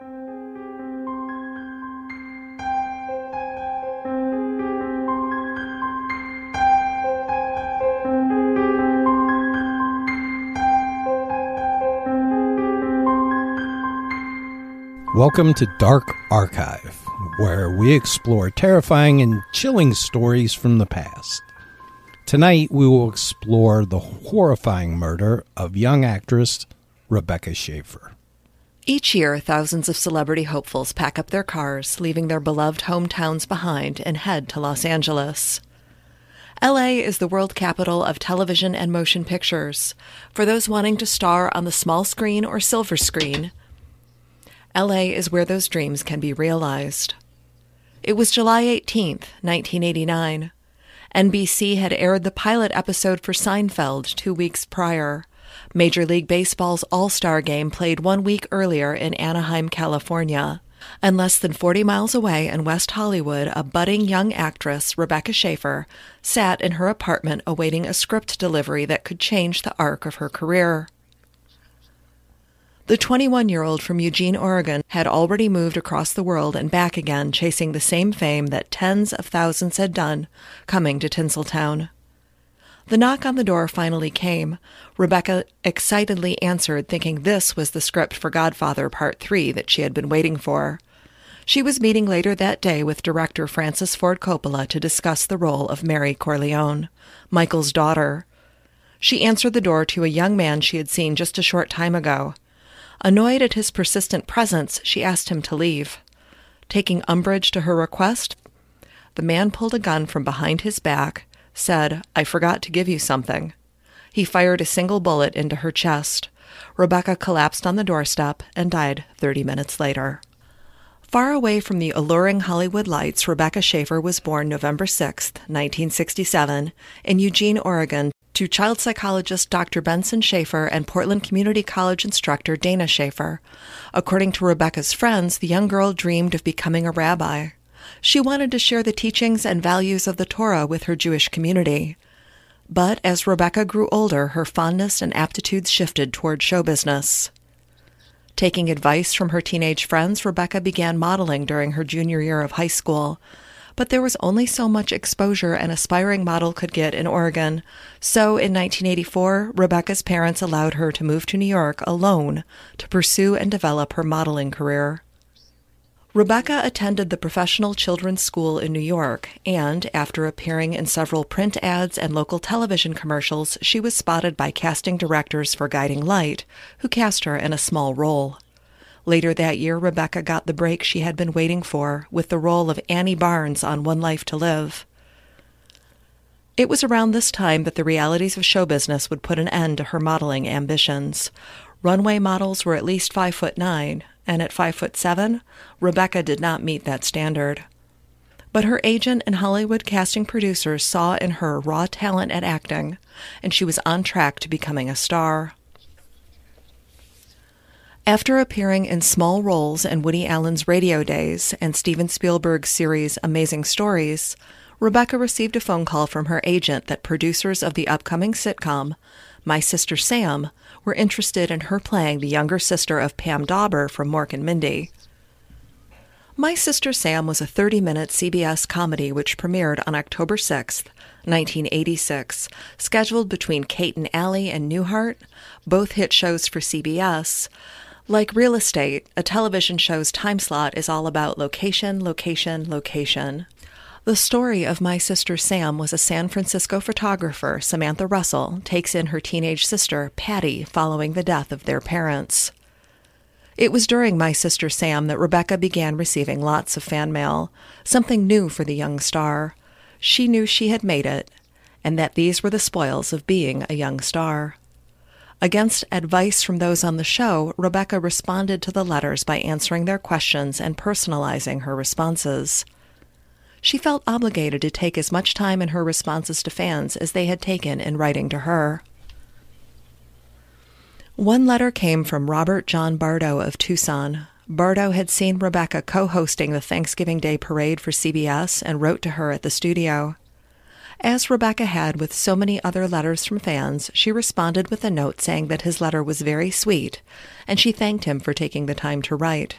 Welcome to Dark Archive, where we explore terrifying and chilling stories from the past. Tonight, we will explore the horrifying murder of young actress Rebecca Schaeffer. Each year, thousands of celebrity hopefuls pack up their cars, leaving their beloved hometowns behind, and head to Los Angeles. LA is the world capital of television and motion pictures. For those wanting to star on the small screen or silver screen, LA is where those dreams can be realized. It was July 18th, 1989. NBC had aired the pilot episode for Seinfeld two weeks prior. Major League Baseball's All Star game played one week earlier in Anaheim, California. And less than 40 miles away in West Hollywood, a budding young actress, Rebecca Schaeffer, sat in her apartment awaiting a script delivery that could change the arc of her career. The 21 year old from Eugene, Oregon, had already moved across the world and back again, chasing the same fame that tens of thousands had done, coming to Tinseltown. The knock on the door finally came. Rebecca excitedly answered, thinking this was the script for Godfather Part 3 that she had been waiting for. She was meeting later that day with director Francis Ford Coppola to discuss the role of Mary Corleone, Michael's daughter. She answered the door to a young man she had seen just a short time ago. Annoyed at his persistent presence, she asked him to leave. Taking umbrage to her request, the man pulled a gun from behind his back, said, I forgot to give you something. He fired a single bullet into her chest. Rebecca collapsed on the doorstep and died 30 minutes later. Far away from the alluring Hollywood lights, Rebecca Schaeffer was born November 6, 1967, in Eugene, Oregon, to child psychologist Dr. Benson Schaeffer and Portland Community College instructor Dana Schaeffer. According to Rebecca's friends, the young girl dreamed of becoming a rabbi. She wanted to share the teachings and values of the Torah with her Jewish community. But as Rebecca grew older, her fondness and aptitudes shifted toward show business. Taking advice from her teenage friends, Rebecca began modeling during her junior year of high school but there was only so much exposure an aspiring model could get in Oregon. So in 1984, Rebecca's parents allowed her to move to New York alone to pursue and develop her modeling career. Rebecca attended the Professional Children's School in New York, and after appearing in several print ads and local television commercials, she was spotted by casting directors for Guiding Light, who cast her in a small role. Later that year, Rebecca got the break she had been waiting for with the role of Annie Barnes on One Life to Live. It was around this time that the realities of show business would put an end to her modeling ambitions. Runway models were at least five foot nine, and at five foot seven, Rebecca did not meet that standard. But her agent and Hollywood casting producers saw in her raw talent at acting, and she was on track to becoming a star. After appearing in small roles in Woody Allen's Radio Days and Steven Spielberg's series Amazing Stories, Rebecca received a phone call from her agent that producers of the upcoming sitcom, My Sister Sam, were interested in her playing the younger sister of Pam Dawber from Mork and Mindy. My Sister Sam was a 30 minute CBS comedy which premiered on October 6, 1986, scheduled between Kate and Allie and Newhart, both hit shows for CBS, like real estate, a television show's time slot is all about location, location, location. The story of my sister Sam was a San Francisco photographer, Samantha Russell, takes in her teenage sister, Patty, following the death of their parents. It was during My Sister Sam that Rebecca began receiving lots of fan mail, something new for the young star. She knew she had made it, and that these were the spoils of being a young star. Against advice from those on the show, Rebecca responded to the letters by answering their questions and personalizing her responses. She felt obligated to take as much time in her responses to fans as they had taken in writing to her. One letter came from Robert John Bardo of Tucson. Bardo had seen Rebecca co hosting the Thanksgiving Day parade for CBS and wrote to her at the studio. As Rebecca had with so many other letters from fans, she responded with a note saying that his letter was very sweet, and she thanked him for taking the time to write.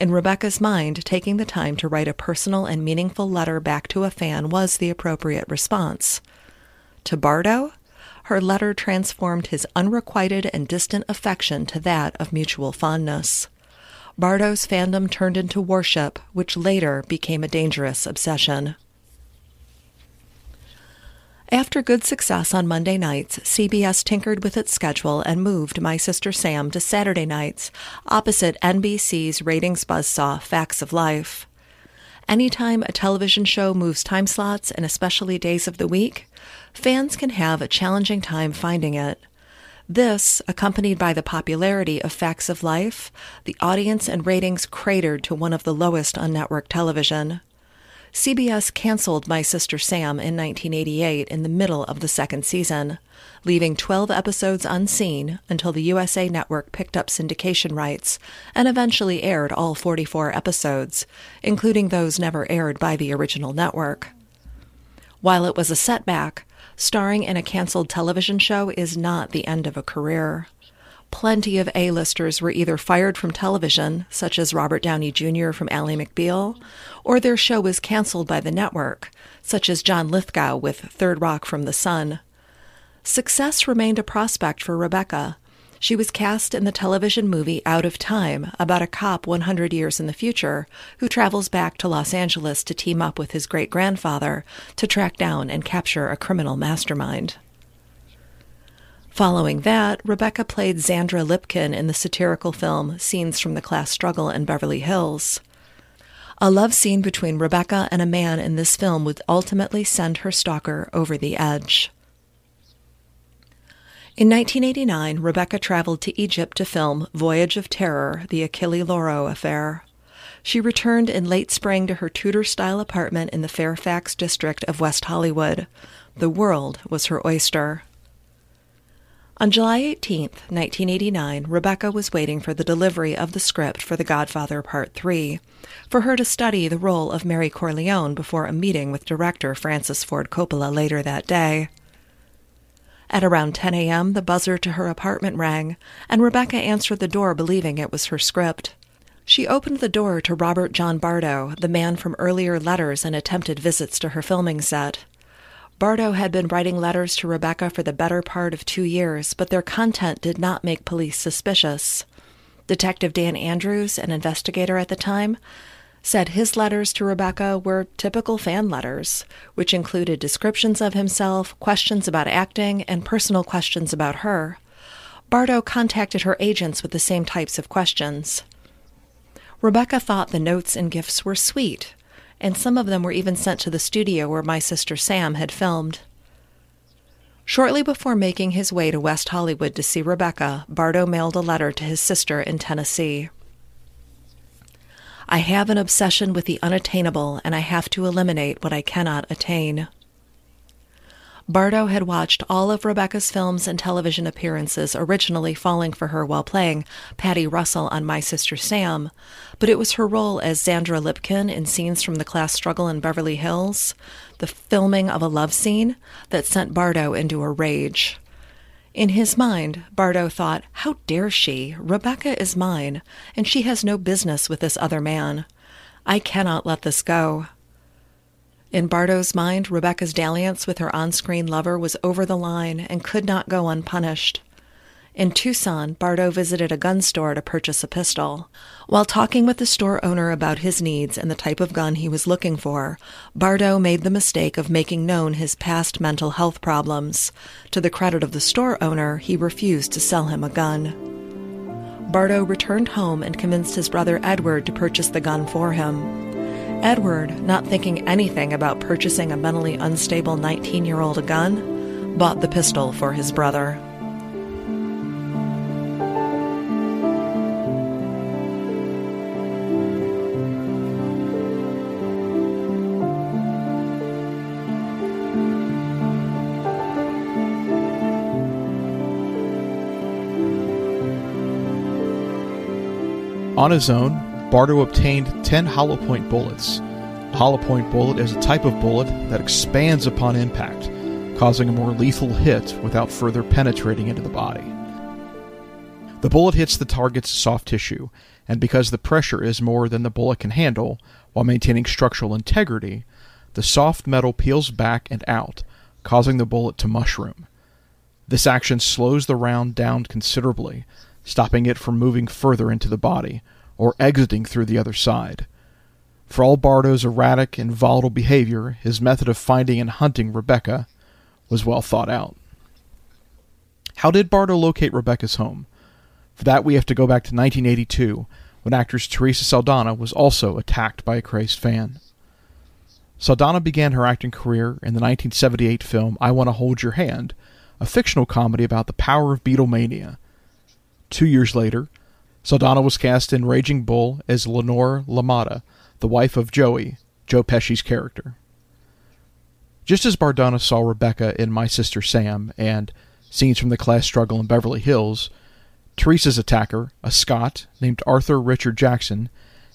In Rebecca's mind, taking the time to write a personal and meaningful letter back to a fan was the appropriate response. To Bardo, her letter transformed his unrequited and distant affection to that of mutual fondness. Bardo's fandom turned into worship, which later became a dangerous obsession. After good success on Monday nights, CBS tinkered with its schedule and moved My Sister Sam to Saturday nights, opposite NBC's ratings buzzsaw Facts of Life. Anytime a television show moves time slots and especially days of the week, fans can have a challenging time finding it. This, accompanied by the popularity of Facts of Life, the audience and ratings cratered to one of the lowest on network television. CBS canceled My Sister Sam in 1988 in the middle of the second season, leaving 12 episodes unseen until the USA Network picked up syndication rights and eventually aired all 44 episodes, including those never aired by the original network. While it was a setback, starring in a canceled television show is not the end of a career plenty of A-listers were either fired from television, such as Robert Downey Jr. from Ally McBeal, or their show was canceled by the network, such as John Lithgow with Third Rock from the Sun. Success remained a prospect for Rebecca. She was cast in the television movie Out of Time about a cop 100 years in the future who travels back to Los Angeles to team up with his great grandfather to track down and capture a criminal mastermind. Following that, Rebecca played Xandra Lipkin in the satirical film Scenes from the Class Struggle in Beverly Hills. A love scene between Rebecca and a man in this film would ultimately send her stalker over the edge. In 1989, Rebecca traveled to Egypt to film Voyage of Terror, the Achille Lauro affair. She returned in late spring to her Tudor style apartment in the Fairfax district of West Hollywood. The world was her oyster. On July 18, 1989, Rebecca was waiting for the delivery of the script for The Godfather Part 3, for her to study the role of Mary Corleone before a meeting with director Francis Ford Coppola later that day. At around 10 a.m., the buzzer to her apartment rang, and Rebecca answered the door believing it was her script. She opened the door to Robert John Bardo, the man from earlier letters and attempted visits to her filming set. Bardo had been writing letters to Rebecca for the better part of two years, but their content did not make police suspicious. Detective Dan Andrews, an investigator at the time, said his letters to Rebecca were typical fan letters, which included descriptions of himself, questions about acting, and personal questions about her. Bardo contacted her agents with the same types of questions. Rebecca thought the notes and gifts were sweet, and some of them were even sent to the studio where my sister Sam had filmed. Shortly before making his way to West Hollywood to see Rebecca, Bardo mailed a letter to his sister in Tennessee. I have an obsession with the unattainable, and I have to eliminate what I cannot attain. Bardo had watched all of Rebecca's films and television appearances, originally falling for her while playing Patty Russell on My Sister Sam, but it was her role as Xandra Lipkin in scenes from the class struggle in Beverly Hills, the filming of a love scene, that sent Bardo into a rage. In his mind, Bardo thought, How dare she? Rebecca is mine, and she has no business with this other man. I cannot let this go. In Bardo's mind, Rebecca's dalliance with her on screen lover was over the line and could not go unpunished. In Tucson, Bardo visited a gun store to purchase a pistol. While talking with the store owner about his needs and the type of gun he was looking for, Bardo made the mistake of making known his past mental health problems. To the credit of the store owner, he refused to sell him a gun. Bardo returned home and convinced his brother Edward to purchase the gun for him. Edward, not thinking anything about purchasing a mentally unstable 19 year old a gun, bought the pistol for his brother. On his own, Bardo obtained 10 hollow point bullets. A hollow point bullet is a type of bullet that expands upon impact, causing a more lethal hit without further penetrating into the body. The bullet hits the target's soft tissue and because the pressure is more than the bullet can handle while maintaining structural integrity, the soft metal peels back and out, causing the bullet to mushroom. This action slows the round down considerably, stopping it from moving further into the body or exiting through the other side. For all Bardo's erratic and volatile behavior, his method of finding and hunting Rebecca was well thought out. How did Bardo locate Rebecca's home? For that, we have to go back to 1982, when actress Teresa Saldana was also attacked by a crazed fan. Saldana began her acting career in the 1978 film I Want to Hold Your Hand, a fictional comedy about the power of Beatlemania. Two years later, Saldana was cast in Raging Bull as Lenore LaMotta, the wife of Joey, Joe Pesci's character. Just as Bardo saw Rebecca in My Sister Sam and Scenes from the Class Struggle in Beverly Hills, Teresa's attacker, a Scot named Arthur Richard Jackson,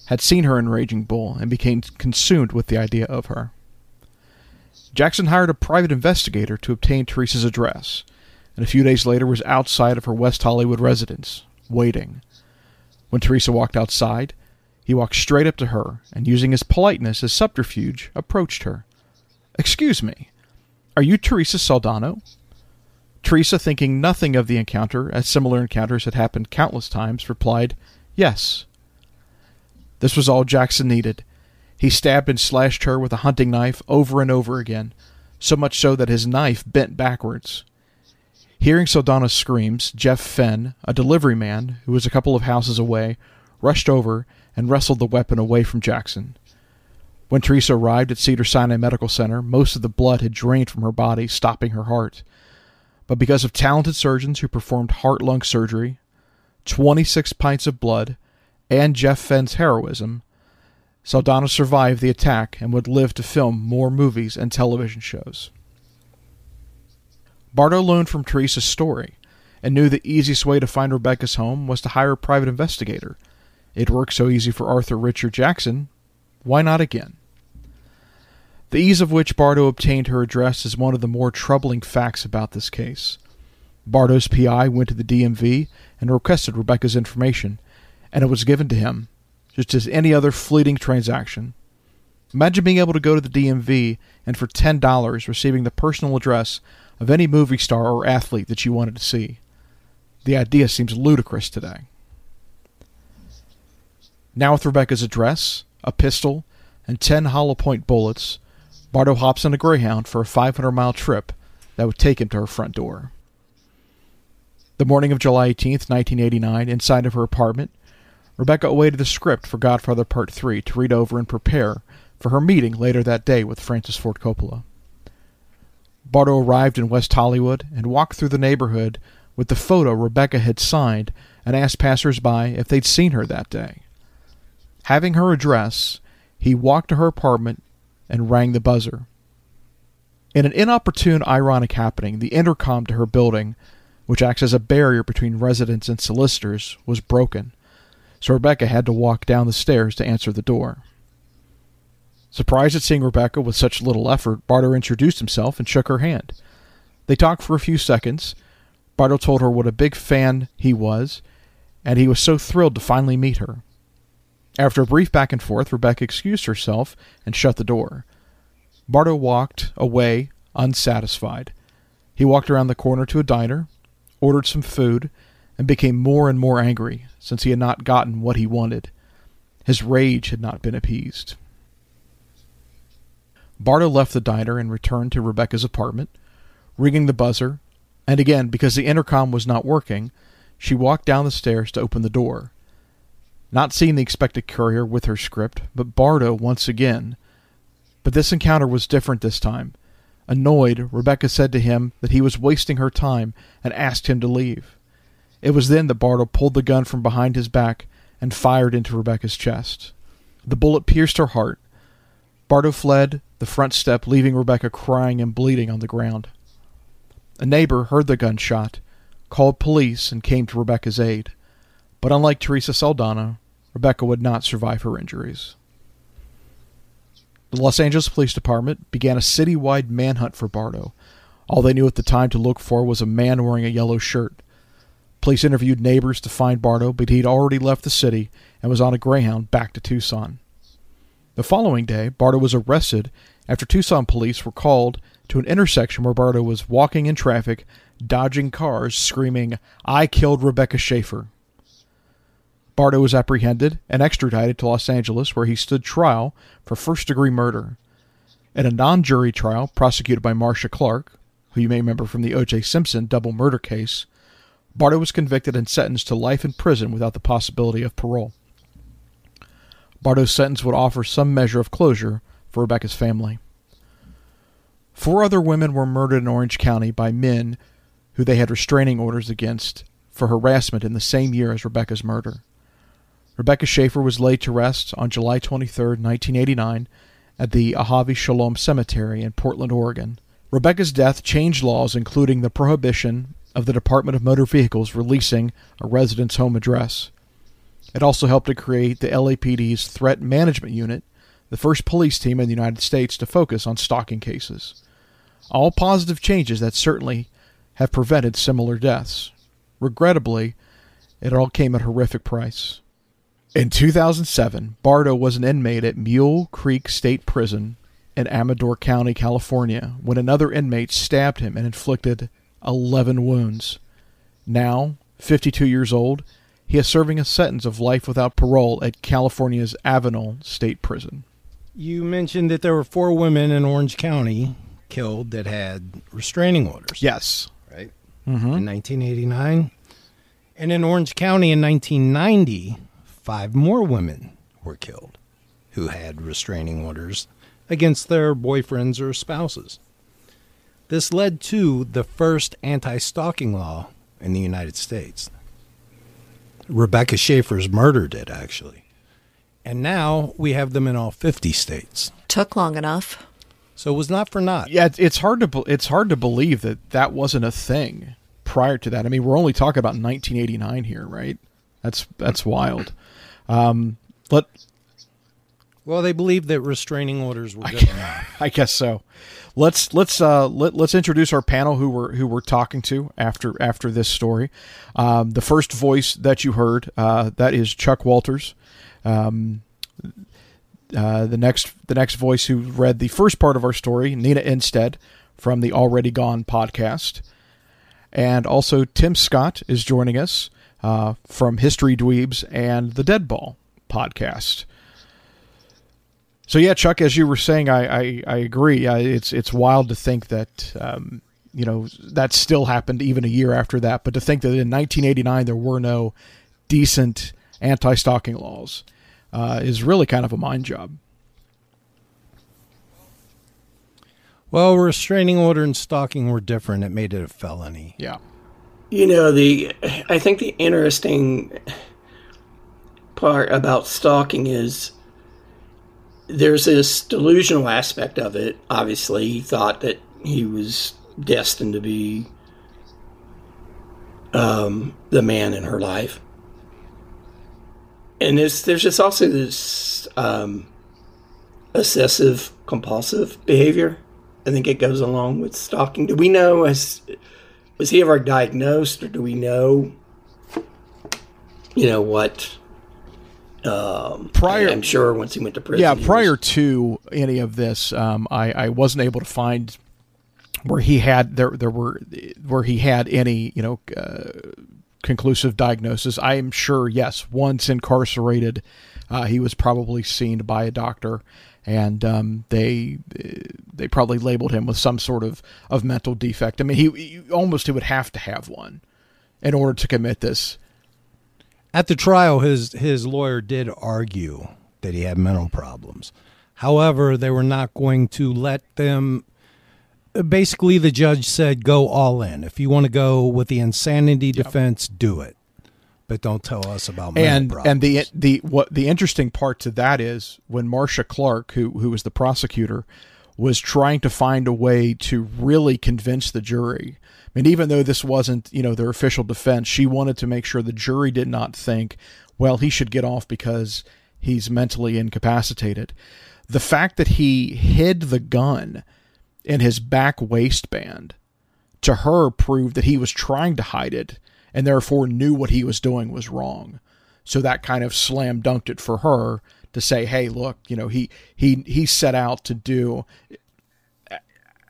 had seen her in Raging Bull and became consumed with the idea of her. Jackson hired a private investigator to obtain Teresa's address, and a few days later was outside of her West Hollywood residence, waiting. When Teresa walked outside, he walked straight up to her and, using his politeness as subterfuge, approached her. Excuse me, are you Teresa Saldana? Teresa, thinking nothing of the encounter, as similar encounters had happened countless times, replied, Yes. This was all Jackson needed. He stabbed and slashed her with a hunting knife over and over again, so much so that his knife bent backwards. Hearing Saldana's screams, Jeff Fenn, a delivery man who was a couple of houses away, rushed over and wrestled the weapon away from Jackson. When Teresa arrived at Cedar Sinai Medical Center, most of the blood had drained from her body, stopping her heart. But because of talented surgeons who performed heart lung surgery, 26 pints of blood, and Jeff Fenn's heroism, Saldana survived the attack and would live to film more movies and television shows. Bardo learned from Teresa's story and knew the easiest way to find Rebecca's home was to hire a private investigator. It worked so easy for Arthur Richard Jackson, why not again? The ease of which Bardo obtained her address is one of the more troubling facts about this case. Bardo's PI went to the DMV and requested Rebecca's information, and it was given to him, just as any other fleeting transaction. Imagine being able to go to the DMV and for $10 receiving the personal address of any movie star or athlete that you wanted to see. The idea seems ludicrous today. Now, with Rebecca's address, a pistol, and 10 hollow point bullets, Bardo hops on a Greyhound for a 500 mile trip that would take him to her front door. The morning of July 18th, 1989, inside of her apartment, Rebecca awaited the script for Godfather Part 3 to read over and prepare for her meeting later that day with Francis Ford Coppola. Bardo arrived in West Hollywood and walked through the neighborhood with the photo Rebecca had signed and asked passers-by if they'd seen her that day. Having her address, he walked to her apartment and rang the buzzer. In an inopportune, ironic happening, the intercom to her building, which acts as a barrier between residents and solicitors, was broken, so Rebecca had to walk down the stairs to answer the door. Surprised at seeing Rebecca with such little effort, Bardo introduced himself and shook her hand. They talked for a few seconds. Bardo told her what a big fan he was, and he was so thrilled to finally meet her. After a brief back and forth, Rebecca excused herself and shut the door. Bardo walked away unsatisfied. He walked around the corner to a diner, ordered some food, and became more and more angry since he had not gotten what he wanted. His rage had not been appeased. Bardo left the diner and returned to Rebecca's apartment, ringing the buzzer, and again, because the intercom was not working, she walked down the stairs to open the door. Not seeing the expected courier with her script, but Bardo once again. But this encounter was different this time. Annoyed, Rebecca said to him that he was wasting her time and asked him to leave. It was then that Bardo pulled the gun from behind his back and fired into Rebecca's chest. The bullet pierced her heart. Bardo fled the front step, leaving Rebecca crying and bleeding on the ground. A neighbor heard the gunshot, called police, and came to Rebecca's aid. But unlike Teresa Saldana, Rebecca would not survive her injuries. The Los Angeles Police Department began a citywide manhunt for Bardo. All they knew at the time to look for was a man wearing a yellow shirt. Police interviewed neighbors to find Bardo, but he'd already left the city and was on a Greyhound back to Tucson. The following day, Bardo was arrested after Tucson police were called to an intersection where Bardo was walking in traffic, dodging cars, screaming, I killed Rebecca Schaeffer. Bardo was apprehended and extradited to Los Angeles, where he stood trial for first degree murder. In a non jury trial prosecuted by Marcia Clark, who you may remember from the O.J. Simpson double murder case, Bardo was convicted and sentenced to life in prison without the possibility of parole. Bardo's sentence would offer some measure of closure for Rebecca's family. Four other women were murdered in Orange County by men who they had restraining orders against for harassment in the same year as Rebecca's murder. Rebecca Schaeffer was laid to rest on July 23, 1989, at the Ahavai Sholom Cemetery in Portland, Oregon. Rebecca's death changed laws, including the prohibition of the Department of Motor Vehicles releasing a resident's home address. It also helped to create the LAPD's Threat Management Unit, the first police team in the United States to focus on stalking cases. All positive changes that certainly have prevented similar deaths. Regrettably, it all came at a horrific price. In 2007, Bardo was an inmate at Mule Creek State Prison in Amador County, California, when another inmate stabbed him and inflicted 11 wounds. Now, 52 years old, he is serving a sentence of life without parole at California's Avenal State Prison. You mentioned that there were four women in Orange County killed that had restraining orders. Yes. Right? Mm-hmm. In 1989. And in Orange County in 1990, five more women were killed who had restraining orders against their boyfriends or spouses. This led to the first anti stalking law in the United States. Rebecca Schaeffer's murder did, actually. And now we have them in all 50 states. Took long enough. So it was not for naught. Yeah, it's, it's hard to it's hard to believe that that wasn't a thing prior to that. I mean, we're only talking about 1989 here, right? That's that's wild. Um, let Well, they believed that restraining orders were good enough. I guess so. Let's let's uh, let, let's introduce our panel who we're who we're talking to after after this story. Um, the first voice that you heard uh, that is Chuck Walters. Um, uh, the next the next voice who read the first part of our story, Nina Innsted from the Already Gone podcast, and also Tim Scott is joining us uh, from History Dweebs and the Dead Ball podcast. So yeah, Chuck, as you were saying, I I, I agree. Uh, it's it's wild to think that um, you know that still happened even a year after that. But to think that in 1989 there were no decent anti-stalking laws uh, is really kind of a mind job. Well, restraining order and stalking were different. It made it a felony. Yeah. You know, the I think the interesting part about stalking is there's this delusional aspect of it. Obviously, he thought that he was destined to be um, the man in her life. And there's, there's just also this um, obsessive compulsive behavior. I think it goes along with stalking. Do we know as was he ever diagnosed, or do we know, you know, what? Um, Prior- I'm sure once he went to prison. Yeah, prior was- to any of this, um, I, I wasn't able to find where he had there there were where he had any you know uh, conclusive diagnosis. I am sure, yes, once incarcerated, uh, he was probably seen by a doctor, and um, they they probably labeled him with some sort of, of mental defect. I mean, he, he almost he would have to have one in order to commit this. At the trial, his his lawyer did argue that he had mental problems. However, they were not going to let them. Basically, the judge said, "Go all in. If you want to go with the insanity defense, do it, but don't tell us about mental and problems." and the the what the interesting part to that is when Marcia Clark, who who was the prosecutor, was trying to find a way to really convince the jury. I mean, even though this wasn't you know their official defense, she wanted to make sure the jury did not think, well, he should get off because he's mentally incapacitated. The fact that he hid the gun in his back waistband to her proved that he was trying to hide it and therefore knew what he was doing was wrong. So that kind of slam dunked it for her to say, "Hey, look, you know, he he he set out to do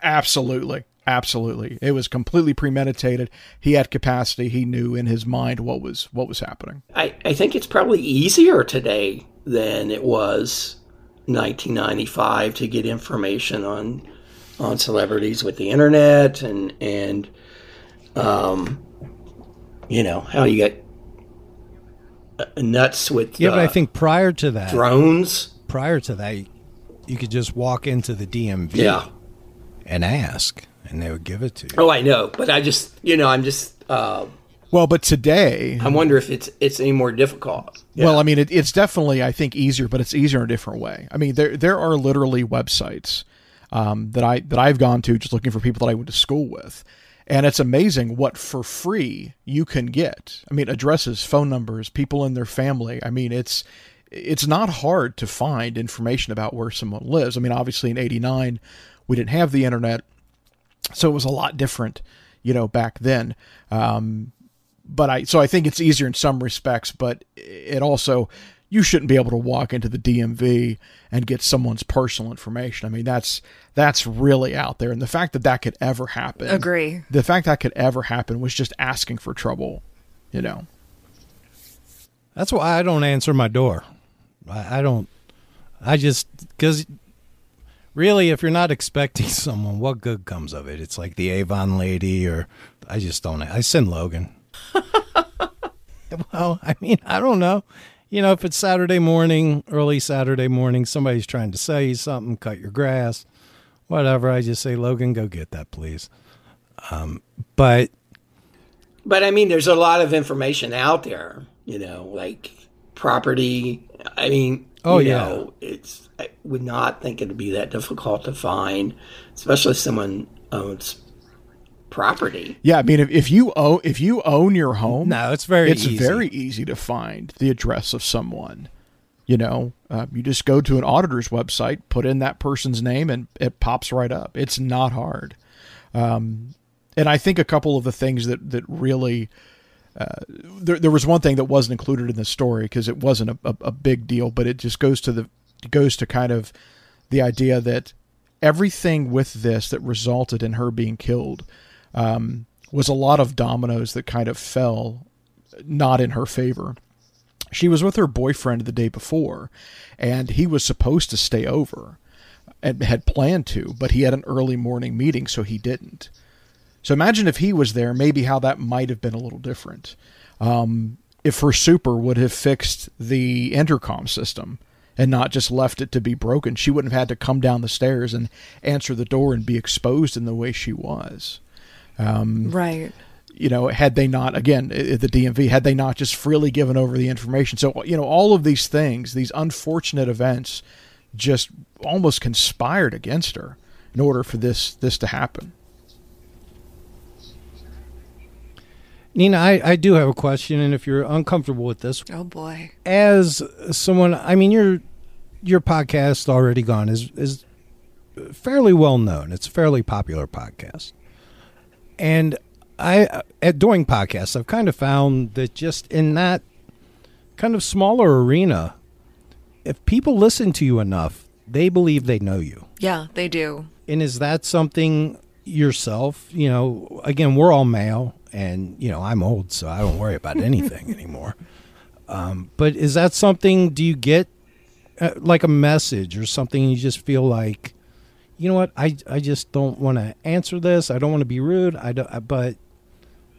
absolutely, absolutely. It was completely premeditated. He had capacity. He knew in his mind what was what was happening. I, I think it's probably easier today than it was 1995 to get information on on celebrities with the internet and and um you know how you get nuts with Yeah, uh, but I think prior to that, drones. prior to that, you could just walk into the DMV Yeah. and ask, and they would give it to you. Oh, I know, but I just you know I'm just uh, Well, but today, I wonder if it's it's any more difficult. Well, I mean, it, it's definitely, I think, easier, but it's easier in a different way. I mean, there there are literally websites um, that I that I've gone to just looking for people that I went to school with, and it's amazing what for free you can get. I mean, addresses, phone numbers, people in their family. I mean, it's it's not hard to find information about where someone lives. I mean, obviously in '89 we didn't have the internet, so it was a lot different, you know, back then. Um, but I so I think it's easier in some respects, but it also you shouldn't be able to walk into the DMV and get someone's personal information. I mean, that's that's really out there, and the fact that that could ever happen, Agree. The fact that could ever happen was just asking for trouble, you know. That's why I don't answer my door. I, I don't. I just because really, if you're not expecting someone, what good comes of it? It's like the Avon lady, or I just don't. I send Logan. well, I mean, I don't know. You know, if it's Saturday morning, early Saturday morning, somebody's trying to sell you something, cut your grass, whatever. I just say, Logan, go get that, please. Um, but But I mean, there's a lot of information out there, you know, like property. I mean, Oh, yeah. know, it's. I would not think it'd be that difficult to find, especially if someone owns property. Yeah, I mean, if, if you own if you own your home, no, it's very it's easy. very easy to find the address of someone. You know, uh, you just go to an auditor's website, put in that person's name, and it pops right up. It's not hard. Um, and I think a couple of the things that that really uh, there, there was one thing that wasn't included in the story because it wasn't a, a, a big deal, but it just goes to the goes to kind of the idea that everything with this that resulted in her being killed um, was a lot of dominoes that kind of fell not in her favor. She was with her boyfriend the day before, and he was supposed to stay over and had planned to, but he had an early morning meeting, so he didn't. So imagine if he was there, maybe how that might have been a little different. Um, if her super would have fixed the intercom system and not just left it to be broken, she wouldn't have had to come down the stairs and answer the door and be exposed in the way she was. Um, Right. you know, had they not, again, at the DMV, had they not just freely given over the information. So, you know, all of these things, these unfortunate events, just almost conspired against her in order for this this to happen. Nina, I, I do have a question, and if you're uncomfortable with this, Oh boy. as someone, I mean, your your podcast already gone is is fairly well known. It's a fairly popular podcast, and I at doing podcasts, I've kind of found that just in that kind of smaller arena, if people listen to you enough, they believe they know you. Yeah, they do. And is that something yourself? You know, again, we're all male, and you know, I'm old, so I don't worry about anything anymore. Um, but is that something? Do you get uh, like a message or something? You just feel like, you know what? I I just don't want to answer this. I don't want to be rude. I don't. I- But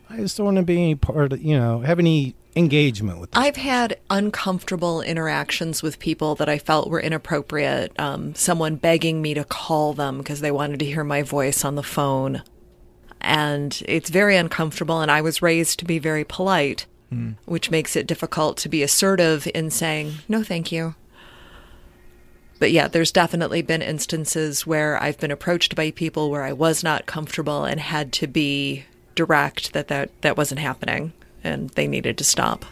I just don't want to be any part. Of, you know, have any engagement with. I've had uncomfortable interactions with people that I felt were inappropriate. Um, someone begging me to call them because they wanted to hear my voice on the phone. And it's very uncomfortable. And I was raised to be very polite, which makes it difficult to be assertive in saying, no, thank you. But yeah, there's definitely been instances where I've been approached by people where I was not comfortable and had to be direct that that, that wasn't happening and they needed to stop.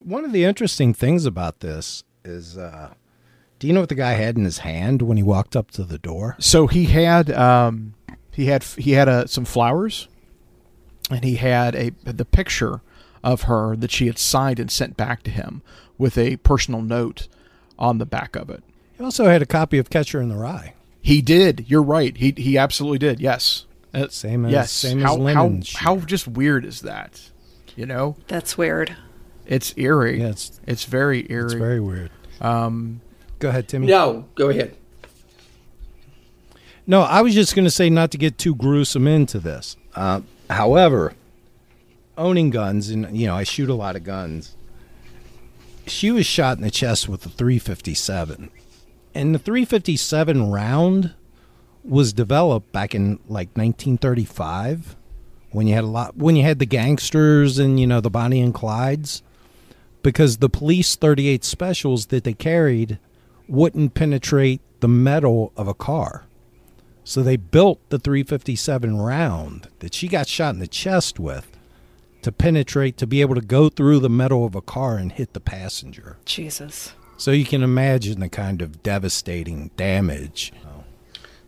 One of the interesting things about this is, uh, do you know what the guy had in his hand when he walked up to the door? So he had um, he had he had uh, some flowers, and he had a the picture of her that she had signed and sent back to him with a personal note on the back of it. He also had a copy of Catcher in the Rye. He did. You're right. He he absolutely did. Yes. Uh, Same as yes. same how, as how how just weird is that? You know, That's weird. it's eerie. Yeah, it's- it's very eerie. It's very weird. um, Go ahead, Timmy. No, go ahead. No, I was just going to say not to get too gruesome into this. Uh, however, owning guns, and you know, I shoot a lot of guns. She was shot in the chest with a 357, and the 357 round was developed back in like 1935 when you had a lot when you had the gangsters and you know the Bonnie and Clydes because the police 38 specials that they carried wouldn't penetrate the metal of a car. So they built the 357 round that she got shot in the chest with to penetrate, to be able to go through the metal of a car and hit the passenger. Jesus. So you can imagine the kind of devastating damage.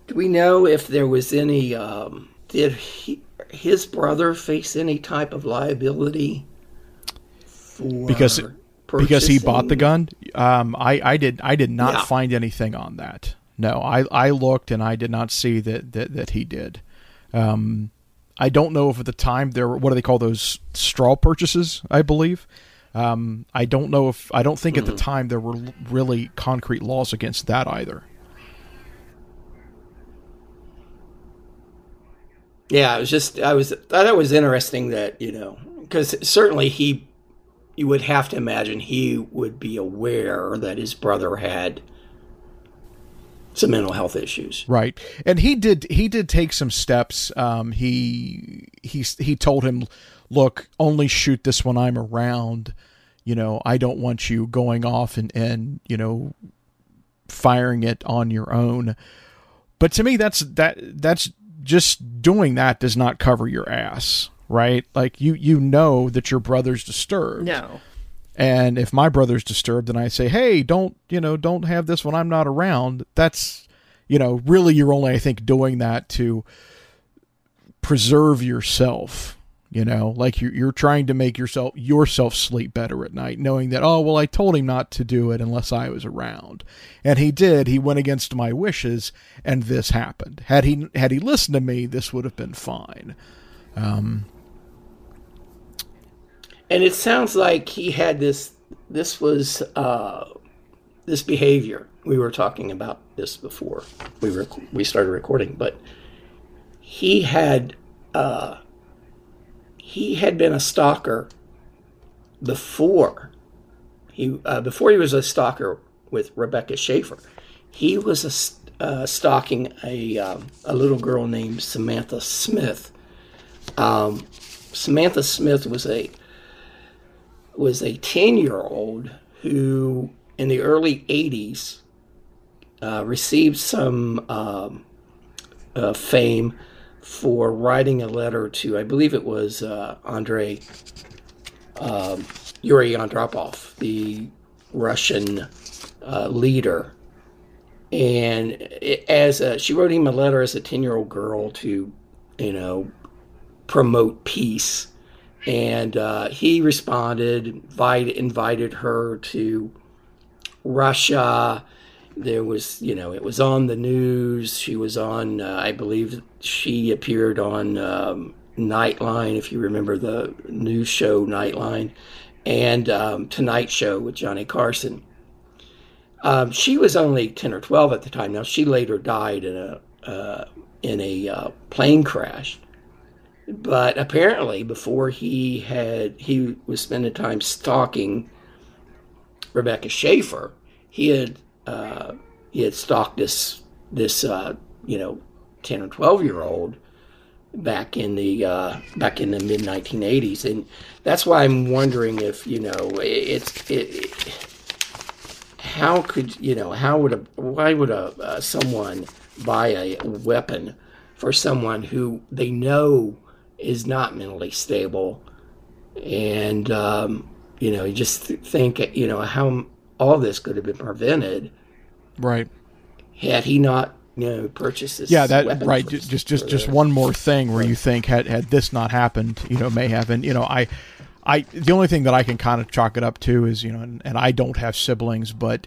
Do we know if there was any? Um, did he, his brother face any type of liability for because because he bought the gun. Um, I I did I did not Yeah. find anything on that. No, I I looked and I did not see that that, that he did. Um, I don't know if at the time there were what do they call those straw purchases? I believe. Um, I don't know if I don't think at the time there were l- really concrete laws against that either. Yeah, I was just I was thought it was interesting that you know because certainly he you would have to imagine he would be aware that his brother had some mental health issues. Right, and he did. He did take some steps. Um, he he he told him, "Look, only shoot this when I'm around. You know, I don't want you going off and and you know, firing it on your own." But to me, that's that that's just doing that does not cover your ass, right? Like you you know that your brother's disturbed. No. And if my brother's disturbed and I say, "Hey, don't, you know, don't have this when I'm not around." That's, you know, really you're only I think doing that to preserve yourself, you know, like you're you're trying to make yourself yourself sleep better at night knowing that, "Oh, well, I told him not to do it unless I was around." And he did. He went against my wishes and this happened. Had he had he listened to me, this would have been fine. And it sounds like he had this. This was uh, this behavior. We were talking about this before we were we started recording, but he had uh, he had been a stalker before he uh, before he was a stalker with Rebecca Schaeffer. He was a, uh, stalking a um, a little girl named Samantha Smith. Um, Samantha Smith was a was a 10 year old who, in the early 80s, uh, received some um, uh, fame for writing a letter to, I believe it was uh, Andrei um, Yuri Andropov, the Russian uh, leader. And it, as a, she wrote him a letter as a 10 year old girl to, you know, promote peace and uh, he responded, invite, invited her to Russia. There was, you know, it was on the news. She was on, uh, I believe, she appeared on um, Nightline, if you remember the news show Nightline, and um, Tonight Show with Johnny Carson. Um, she was only ten or twelve at the time. Now she later died in a uh, in a uh, plane crash but apparently before he had he was spending time stalking Rebecca Schaeffer, he had uh, he had stalked this this uh, you know ten or twelve year old back in the uh, back in the mid 1980s, and that's why I'm wondering if you know it's it, how could you know how would a why would a uh, someone buy a weapon for someone who they know is not mentally stable? And um, you know you just th- think you know how all this could have been prevented Right. had he not you know purchased this yeah that right for- ju- just just just one more thing where you think had had this not happened you know may have and you know i I the only thing that I can kind of chalk it up to is you know, and, and I don't have siblings, but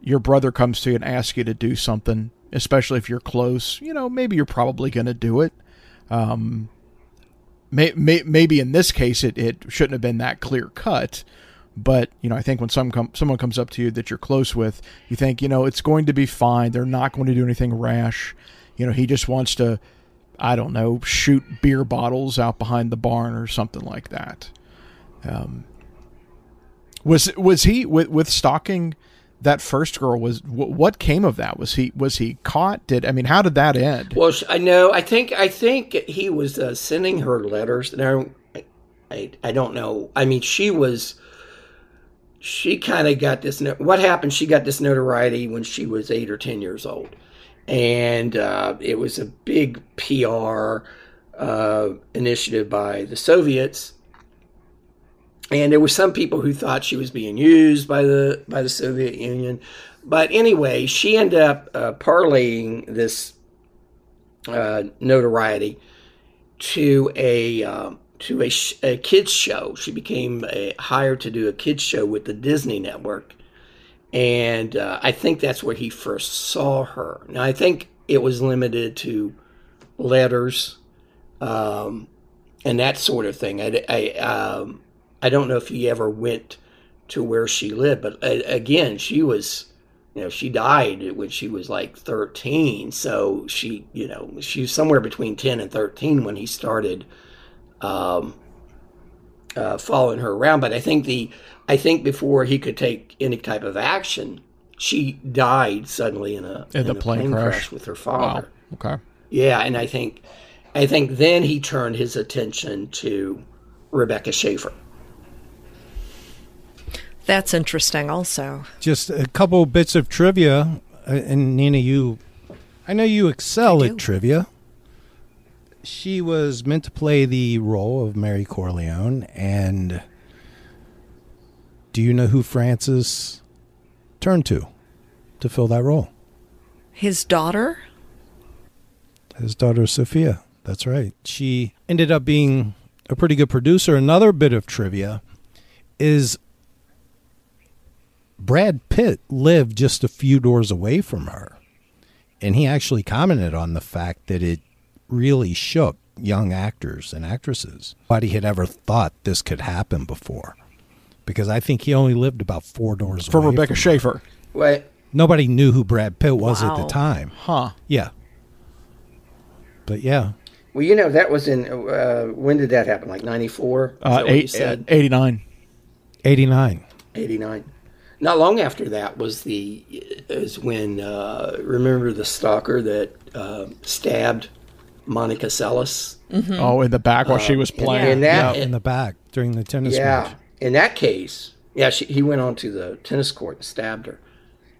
your brother comes to you and asks you to do something, especially if you're close. You know, maybe you're probably going to do it. Um, may, may, maybe in this case it, it shouldn't have been that clear cut. But you know, I think when some com- someone comes up to you that you're close with, you think you know it's going to be fine. They're not going to do anything rash. You know, he just wants to, I don't know, shoot beer bottles out behind the barn or something like that. Um, was was he with with stalking that first girl? Was what came of that? Was he was he caught? Did I mean how did that end? Well, I know. I think I think he was uh, sending her letters. Now, I I don't know. I mean, she was. She kind of got this. What happened? She got this notoriety when she was eight or ten years old, and uh, it was a big PR uh, initiative by the Soviets and there were some people who thought she was being used by the by the Soviet Union. But anyway, she ended up uh, parlaying this uh, notoriety to a um, to a, a, kids show. She became a, hired to do a kids show with the Disney Network, and uh, I think that's where he first saw her. Now I think it was limited to letters um, and that sort of thing. I, I um, I don't know if he ever went to where she lived, but uh, again, she was, you know, she died when she was like 13. So she, you know, she was somewhere between 10 and 13 when he started um, uh, following her around. But I think the, I think before he could take any type of action, she died suddenly in a, in, in a plane, plane crash. crash. with her father. Wow. Okay. Yeah, and I think, I think then he turned his attention to Rebecca Schaeffer. That's interesting, also. Just a couple bits of trivia. Uh, and Nina, you, I know you excel at trivia. She was meant to play the role of Mary Corleone. And do you know who Francis turned to to fill that role? His daughter? His daughter, Sofia. That's right. She ended up being a pretty good producer. Another bit of trivia is Brad Pitt lived just a few doors away from her. And he actually commented on the fact that it really shook young actors and actresses. Nobody had ever thought this could happen before. Because I think he only lived about four doors from Rebecca from Schaeffer. Wait. Nobody knew who Brad Pitt was wow. at the time. Huh. Yeah. But yeah. Well, you know, that was in, uh, when did that happen? Like 94? Uh, eight, 89. 89. 89 not long after that was the is when uh, remember the stalker that uh, stabbed Monica Seles. Mm-hmm. Oh, in the back while uh, she was playing. In, that, in the back during the tennis yeah, match. In that case, yeah, she, he went onto the tennis court and stabbed her.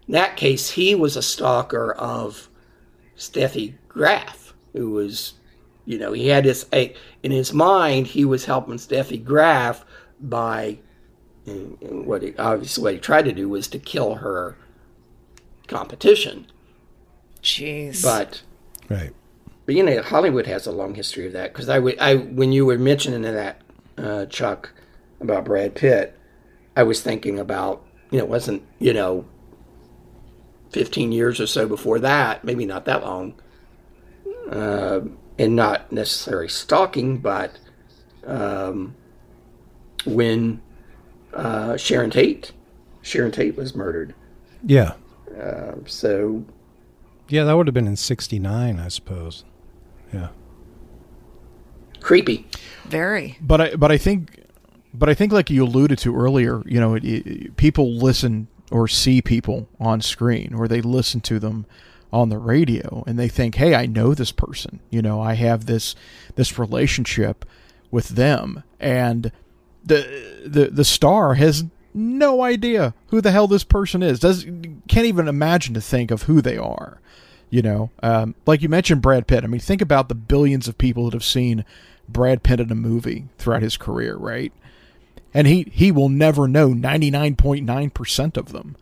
In that case, he was a stalker of Steffi Graf, who was, you know, he had this in his mind. He was helping Steffi Graf by and what he, obviously what he tried to do was to kill her competition. Jeez. But right. But you know, Hollywood has a long history of that because I, I when you were mentioning that uh, Chuck about Brad Pitt, I was thinking about you know it wasn't you know fifteen years or so before that, maybe not that long, uh, and not necessarily stalking, but um, when uh, Sharon Tate. Sharon Tate was murdered. Yeah. Uh, so. Yeah, that would have been in '69, I suppose. Yeah. Creepy. Very. But I, but I think, but I think, like you alluded to earlier, you know, it, it, people listen or see people on screen, or they listen to them on the radio, and they think, "Hey, I know this person. You know, I have this this relationship with them," and the the the star has no idea who the hell this person is. Does can't even imagine to think of who they are. You know, um, like you mentioned, Brad Pitt. I mean, think about the billions of people that have seen Brad Pitt in a movie throughout his career, right? And he he will never know ninety nine point nine percent of them,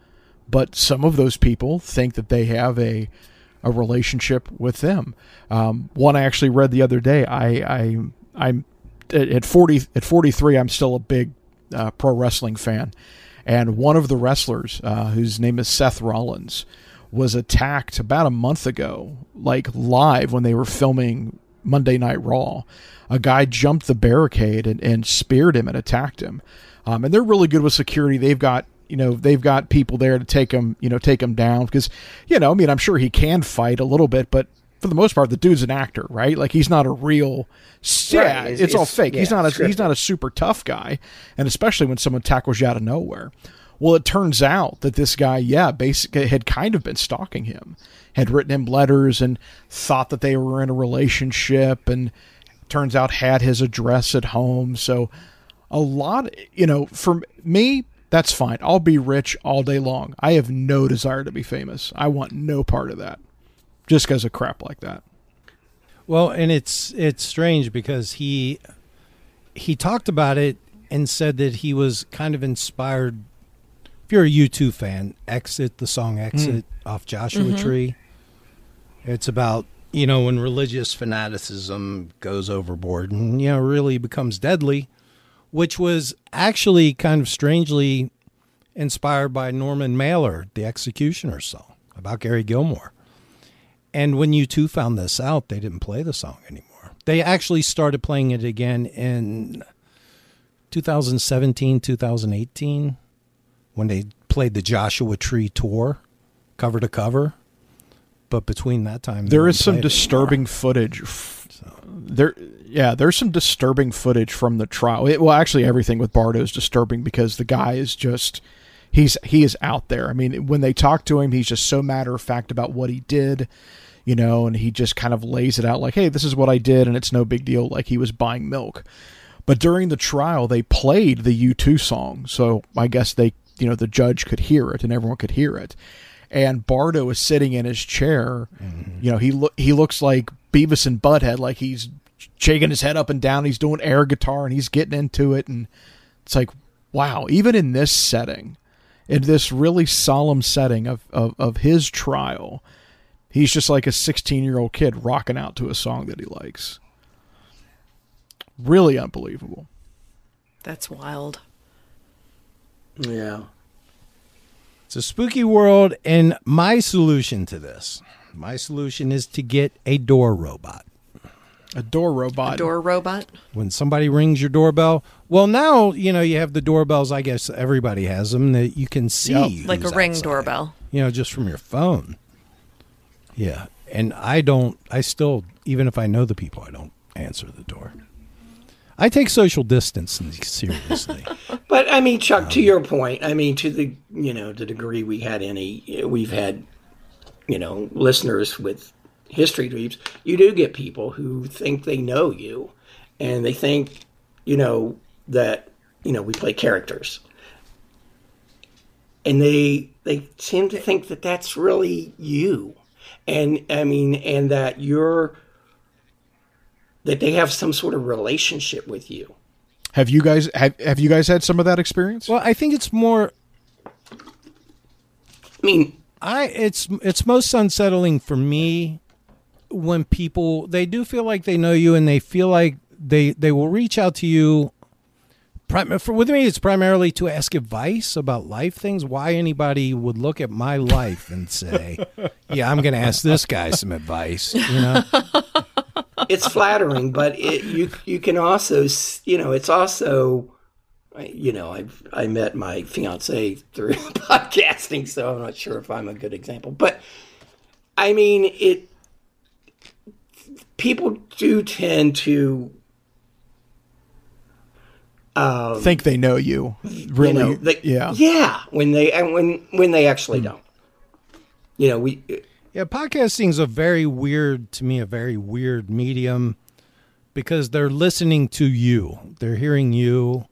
but some of those people think that they have a a relationship with them. Um, one I actually read the other day. I I I'm at forty at forty three, I'm still a big uh, pro wrestling fan, and one of the wrestlers, uh, whose name is Seth Rollins, was attacked about a month ago, like live when they were filming Monday Night Raw. A guy jumped the barricade and, and speared him and attacked him. Um, and they're really good with security. They've got you know they've got people there to take him you know take him down because you know I mean I'm sure he can fight a little bit, but for the most part, the dude's an actor, right? Like he's not a real. Yeah, it's, it's, all fake. Yeah, he's not a scripted. he's not a super tough guy, and especially when someone tackles you out of nowhere. Well, it turns out that this guy, yeah, basically had kind of been stalking him, had written him letters and thought that they were in a relationship, and turns out had his address at home. So, a lot, you know, for me, that's fine. I'll be rich all day long. I have no desire to be famous. I want no part of that just because of crap like that. Well, and it's it's strange because he he talked about it and said that he was kind of inspired. If you're a U2 fan, Exit, the song Exit mm. off Joshua mm-hmm. Tree. It's about, you know, when religious fanaticism goes overboard and, you know, really becomes deadly, which was actually kind of strangely inspired by Norman Mailer, the Executioner song about Gary Gilmore. And when U2 found this out, they didn't play the song anymore. They actually started playing it again in 2017, 2018, when they played the Joshua Tree tour, cover to cover. But between that time, there is some disturbing footage. So. There, yeah, there's some disturbing footage from the trial. It, well, actually, everything with Bardo is disturbing because the guy is just he's he is out there. I mean, when they talk to him, he's just so matter of fact about what he did you know, and he just kind of lays it out like, hey, this is what I did, and it's no big deal, like he was buying milk. But during the trial, they played the U2 song, so I guess they, you know, the judge could hear it and everyone could hear it. And Bardo is sitting in his chair. Mm-hmm. You know, he lo- he looks like Beavis and Butthead, like he's shaking his head up and down. He's doing air guitar and he's getting into it, and it's like, wow, even in this setting, in this really solemn setting of, of, of his trial, He's just like a 16 year old kid rocking out to a song that he likes. Really unbelievable. That's wild. Yeah. It's a spooky world, and my solution to this, my solution is to get a door robot. A door robot. A door robot. When somebody rings your doorbell, well, now you know you have the doorbells. I guess everybody has them that you can see, yep. like a ring outside, doorbell. You know, just from your phone. Yeah. And I don't, I still, even if I know the people, I don't answer the door. I take social distancing seriously. but I mean, Chuck, um, to your point, I mean, to the, you know, the degree we had any, we've had, you know, listeners with history dweebs, you do get people who think they know you and they think, you know, that, you know, we play characters. And they, they seem to think that that's really you and I mean, and that you're that they have some sort of relationship with you. Have you guys have have you guys had some of that experience? Well, I think it's more. I mean, I it's it's most unsettling for me when people they do feel like they know you and they feel like they they will reach out to you for, with me, it's primarily to ask advice about life things. Why anybody would look at my life and say, "Yeah, I'm going to ask this guy some advice." You know, it's flattering, but it, you you can also you know it's also you know I I met my fiance through podcasting, so I'm not sure if I'm a good example, but I mean it. People do tend to um, think they know you. Really? You know, they, yeah. Yeah. When they and when when they actually mm. don't. You know, we. Yeah, podcasting is a very weird to me, a very weird medium because they're listening to you. They're hearing you,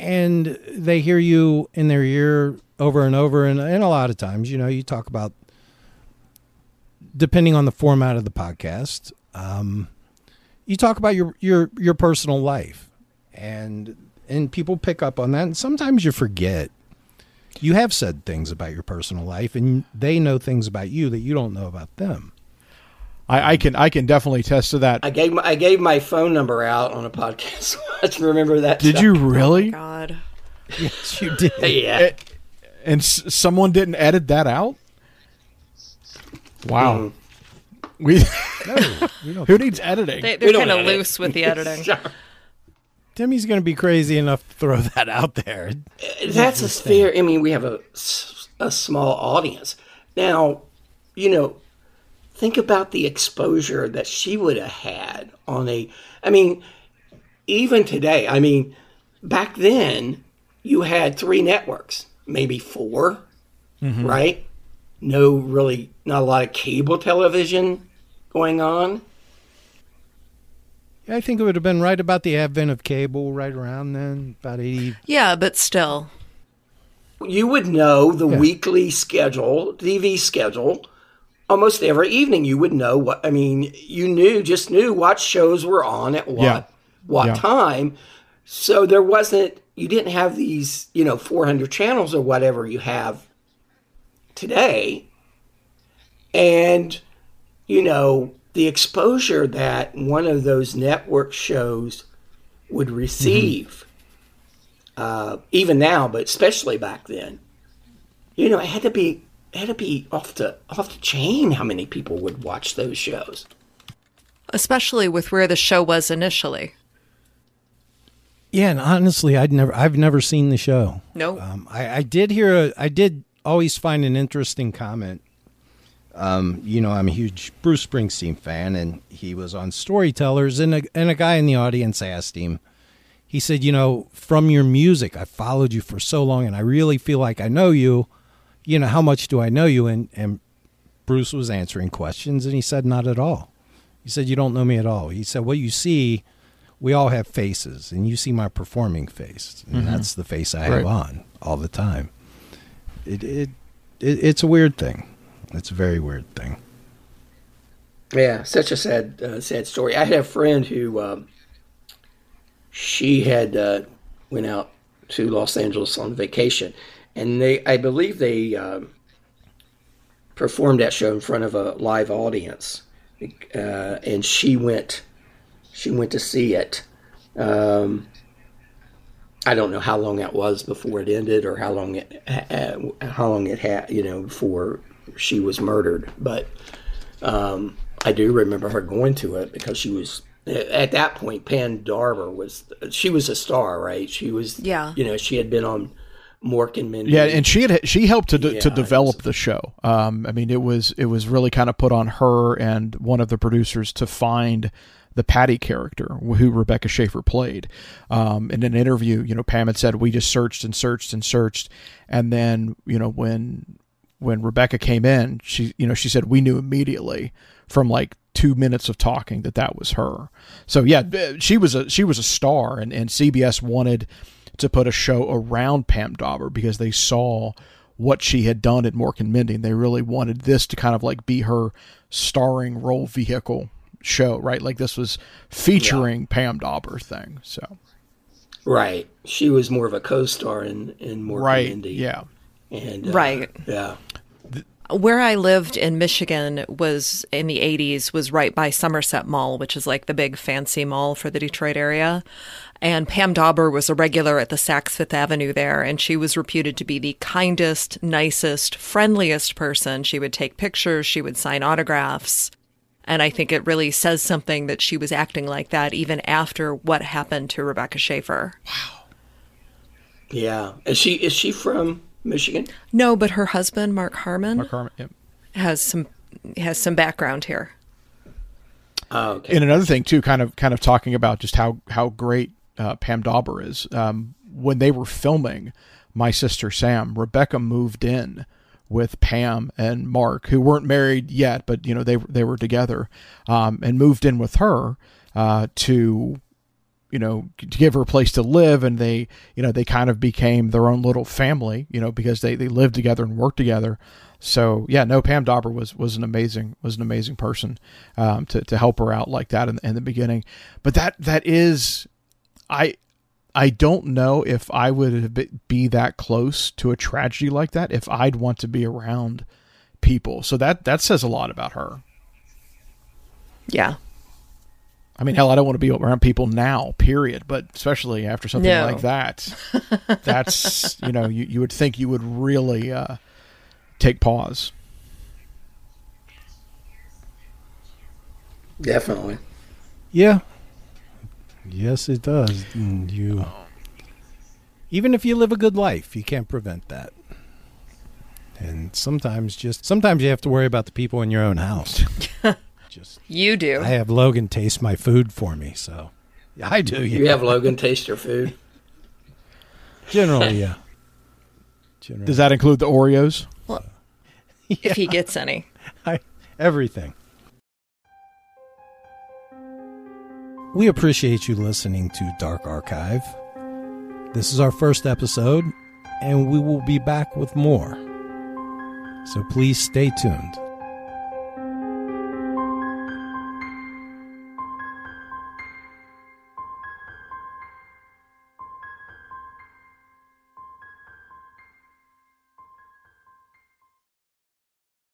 and they hear you in their ear over and over. And, and a lot of times, you know, you talk about depending on the format of the podcast. Um, you talk about your your your personal life and and people pick up on that and sometimes you forget you have said things about your personal life and they know things about you that you don't know about them I, I can I can definitely attest to that. I gave my, I gave my phone number out on a podcast. once. Remember that? Did stuff? you really? Oh, God. Yes, you did. Yeah. and s- someone didn't edit that out. Wow. Mm. We no. who needs editing? They, they're kind of edit. loose with the editing. Timmy's going to be crazy enough to throw that out there. That's a fair. I mean, we have a, a small audience now. You know, think about the exposure that she would have had on a. I mean, even today. I mean, back then you had three networks, maybe 4 mm-hmm. right? No, really, not a lot of cable television going on. I think it would have been right about the advent of cable, right around then, about 80. Yeah, but still. you would know the weekly schedule, TV schedule, almost every evening. You would know what I mean. You knew, just knew what shows were on at what Yeah. what Yeah. time. So there wasn't. You didn't have these, you know, 400 channels or whatever you have today, and you know the exposure that one of those network shows would receive uh, even now, but especially back then. You know, it had to be it had to be off the off the chain how many people would watch those shows. Especially with where the show was initially. Yeah, and honestly, I'd never, I've never seen the show. No. Um, I, I did hear, a, I did always find an interesting comment. Um, you know, I'm a huge Bruce Springsteen fan, and he was on Storytellers, and a, and a guy in the audience asked him, he said, you know, from your music, I followed you for so long, and I really feel like I know you. You know, how much do I know you? And and Bruce was answering questions, and he said, not at all. He said, you don't know me at all. He said, what you see, we all have faces, and you see my performing face, and that's the face I have on all the time. It, it it it's a weird thing. It's a very weird thing. Yeah, such a sad uh, sad story. I had a friend who um, she had uh, went out to Los Angeles on vacation, and they I believe they um, performed that show in front of a live audience, uh, and she went she went to see it. Um, I don't know how long that was before it ended, or how long it how long it had you know before she was murdered, but. Um, I do remember her going to it because she was at that point. Pam Dauber was she was a star, right? She was, Yeah. You know, she had been on Mork and Mindy. Yeah, and she had she helped to de- to Yeah, develop the show. Um, I mean, it was it was really kind of put on her and one of the producers to find the Patty character who Rebecca Schaeffer played. Um, in an interview, you know, Pam had said we just searched and searched and searched, and then you know when when Rebecca came in, she you know she said we knew immediately from like two minutes of talking that that was her. So yeah, she was a she was a star, and and CBS wanted to put a show around Pam Dauber because they saw what she had done at Mork and Mindy, and they really wanted this to kind of like be her starring role vehicle show, right? Like this was featuring Pam Dauber thing. So right. She was more of a co-star in in Mork right, and Mindy. yeah. And uh, Right. yeah. Where I lived in Michigan was in the 80s was right by Somerset Mall, which is like the big fancy mall for the Detroit area. And Pam Dauber was a regular at the Saks Fifth Avenue there, and she was reputed to be the kindest, nicest, friendliest person. She would take pictures, she would sign autographs. And I think it really says something that she was acting like that even after what happened to Rebecca Schaeffer. Wow. Yeah. Is she is she from Michigan? No, but her husband, Mark Harmon, Mark Harmon, yeah. has some has some background here. Oh, okay. And another thing too, kind of kind of talking about just how how great uh, Pam Dauber is. Um, when they were filming My Sister Sam, Rebecca moved in with Pam and Mark, who weren't married yet, but you know they they were together, um, and moved in with her uh, to you know to give her a place to live and they you know they kind of became their own little family you know because they they lived together and worked together. So yeah no pam dauber was was an amazing was an amazing person um, to, to help her out like that in, in the beginning. But that that is i i don't know if i would be- that close to a tragedy like that if i'd want to be around people. So that that says a lot about her. Yeah. I mean, hell, I don't want to be around people now, period. But especially after something No. like that, that's you know, you, you would think you would really uh, take pause. Definitely. Yeah. Yes, it does. And you, even if you live a good life, you can't prevent that. And sometimes, just sometimes you have to worry about the people in your own house. just, You do. I have Logan taste my food for me, so yeah, I do. Yeah, You have Logan taste your food. generally, yeah. Generally, Does that include the Oreos? If he gets any. I, everything. We appreciate you listening to Dark Archive. This is our first episode, and we will be back with more. So please stay tuned.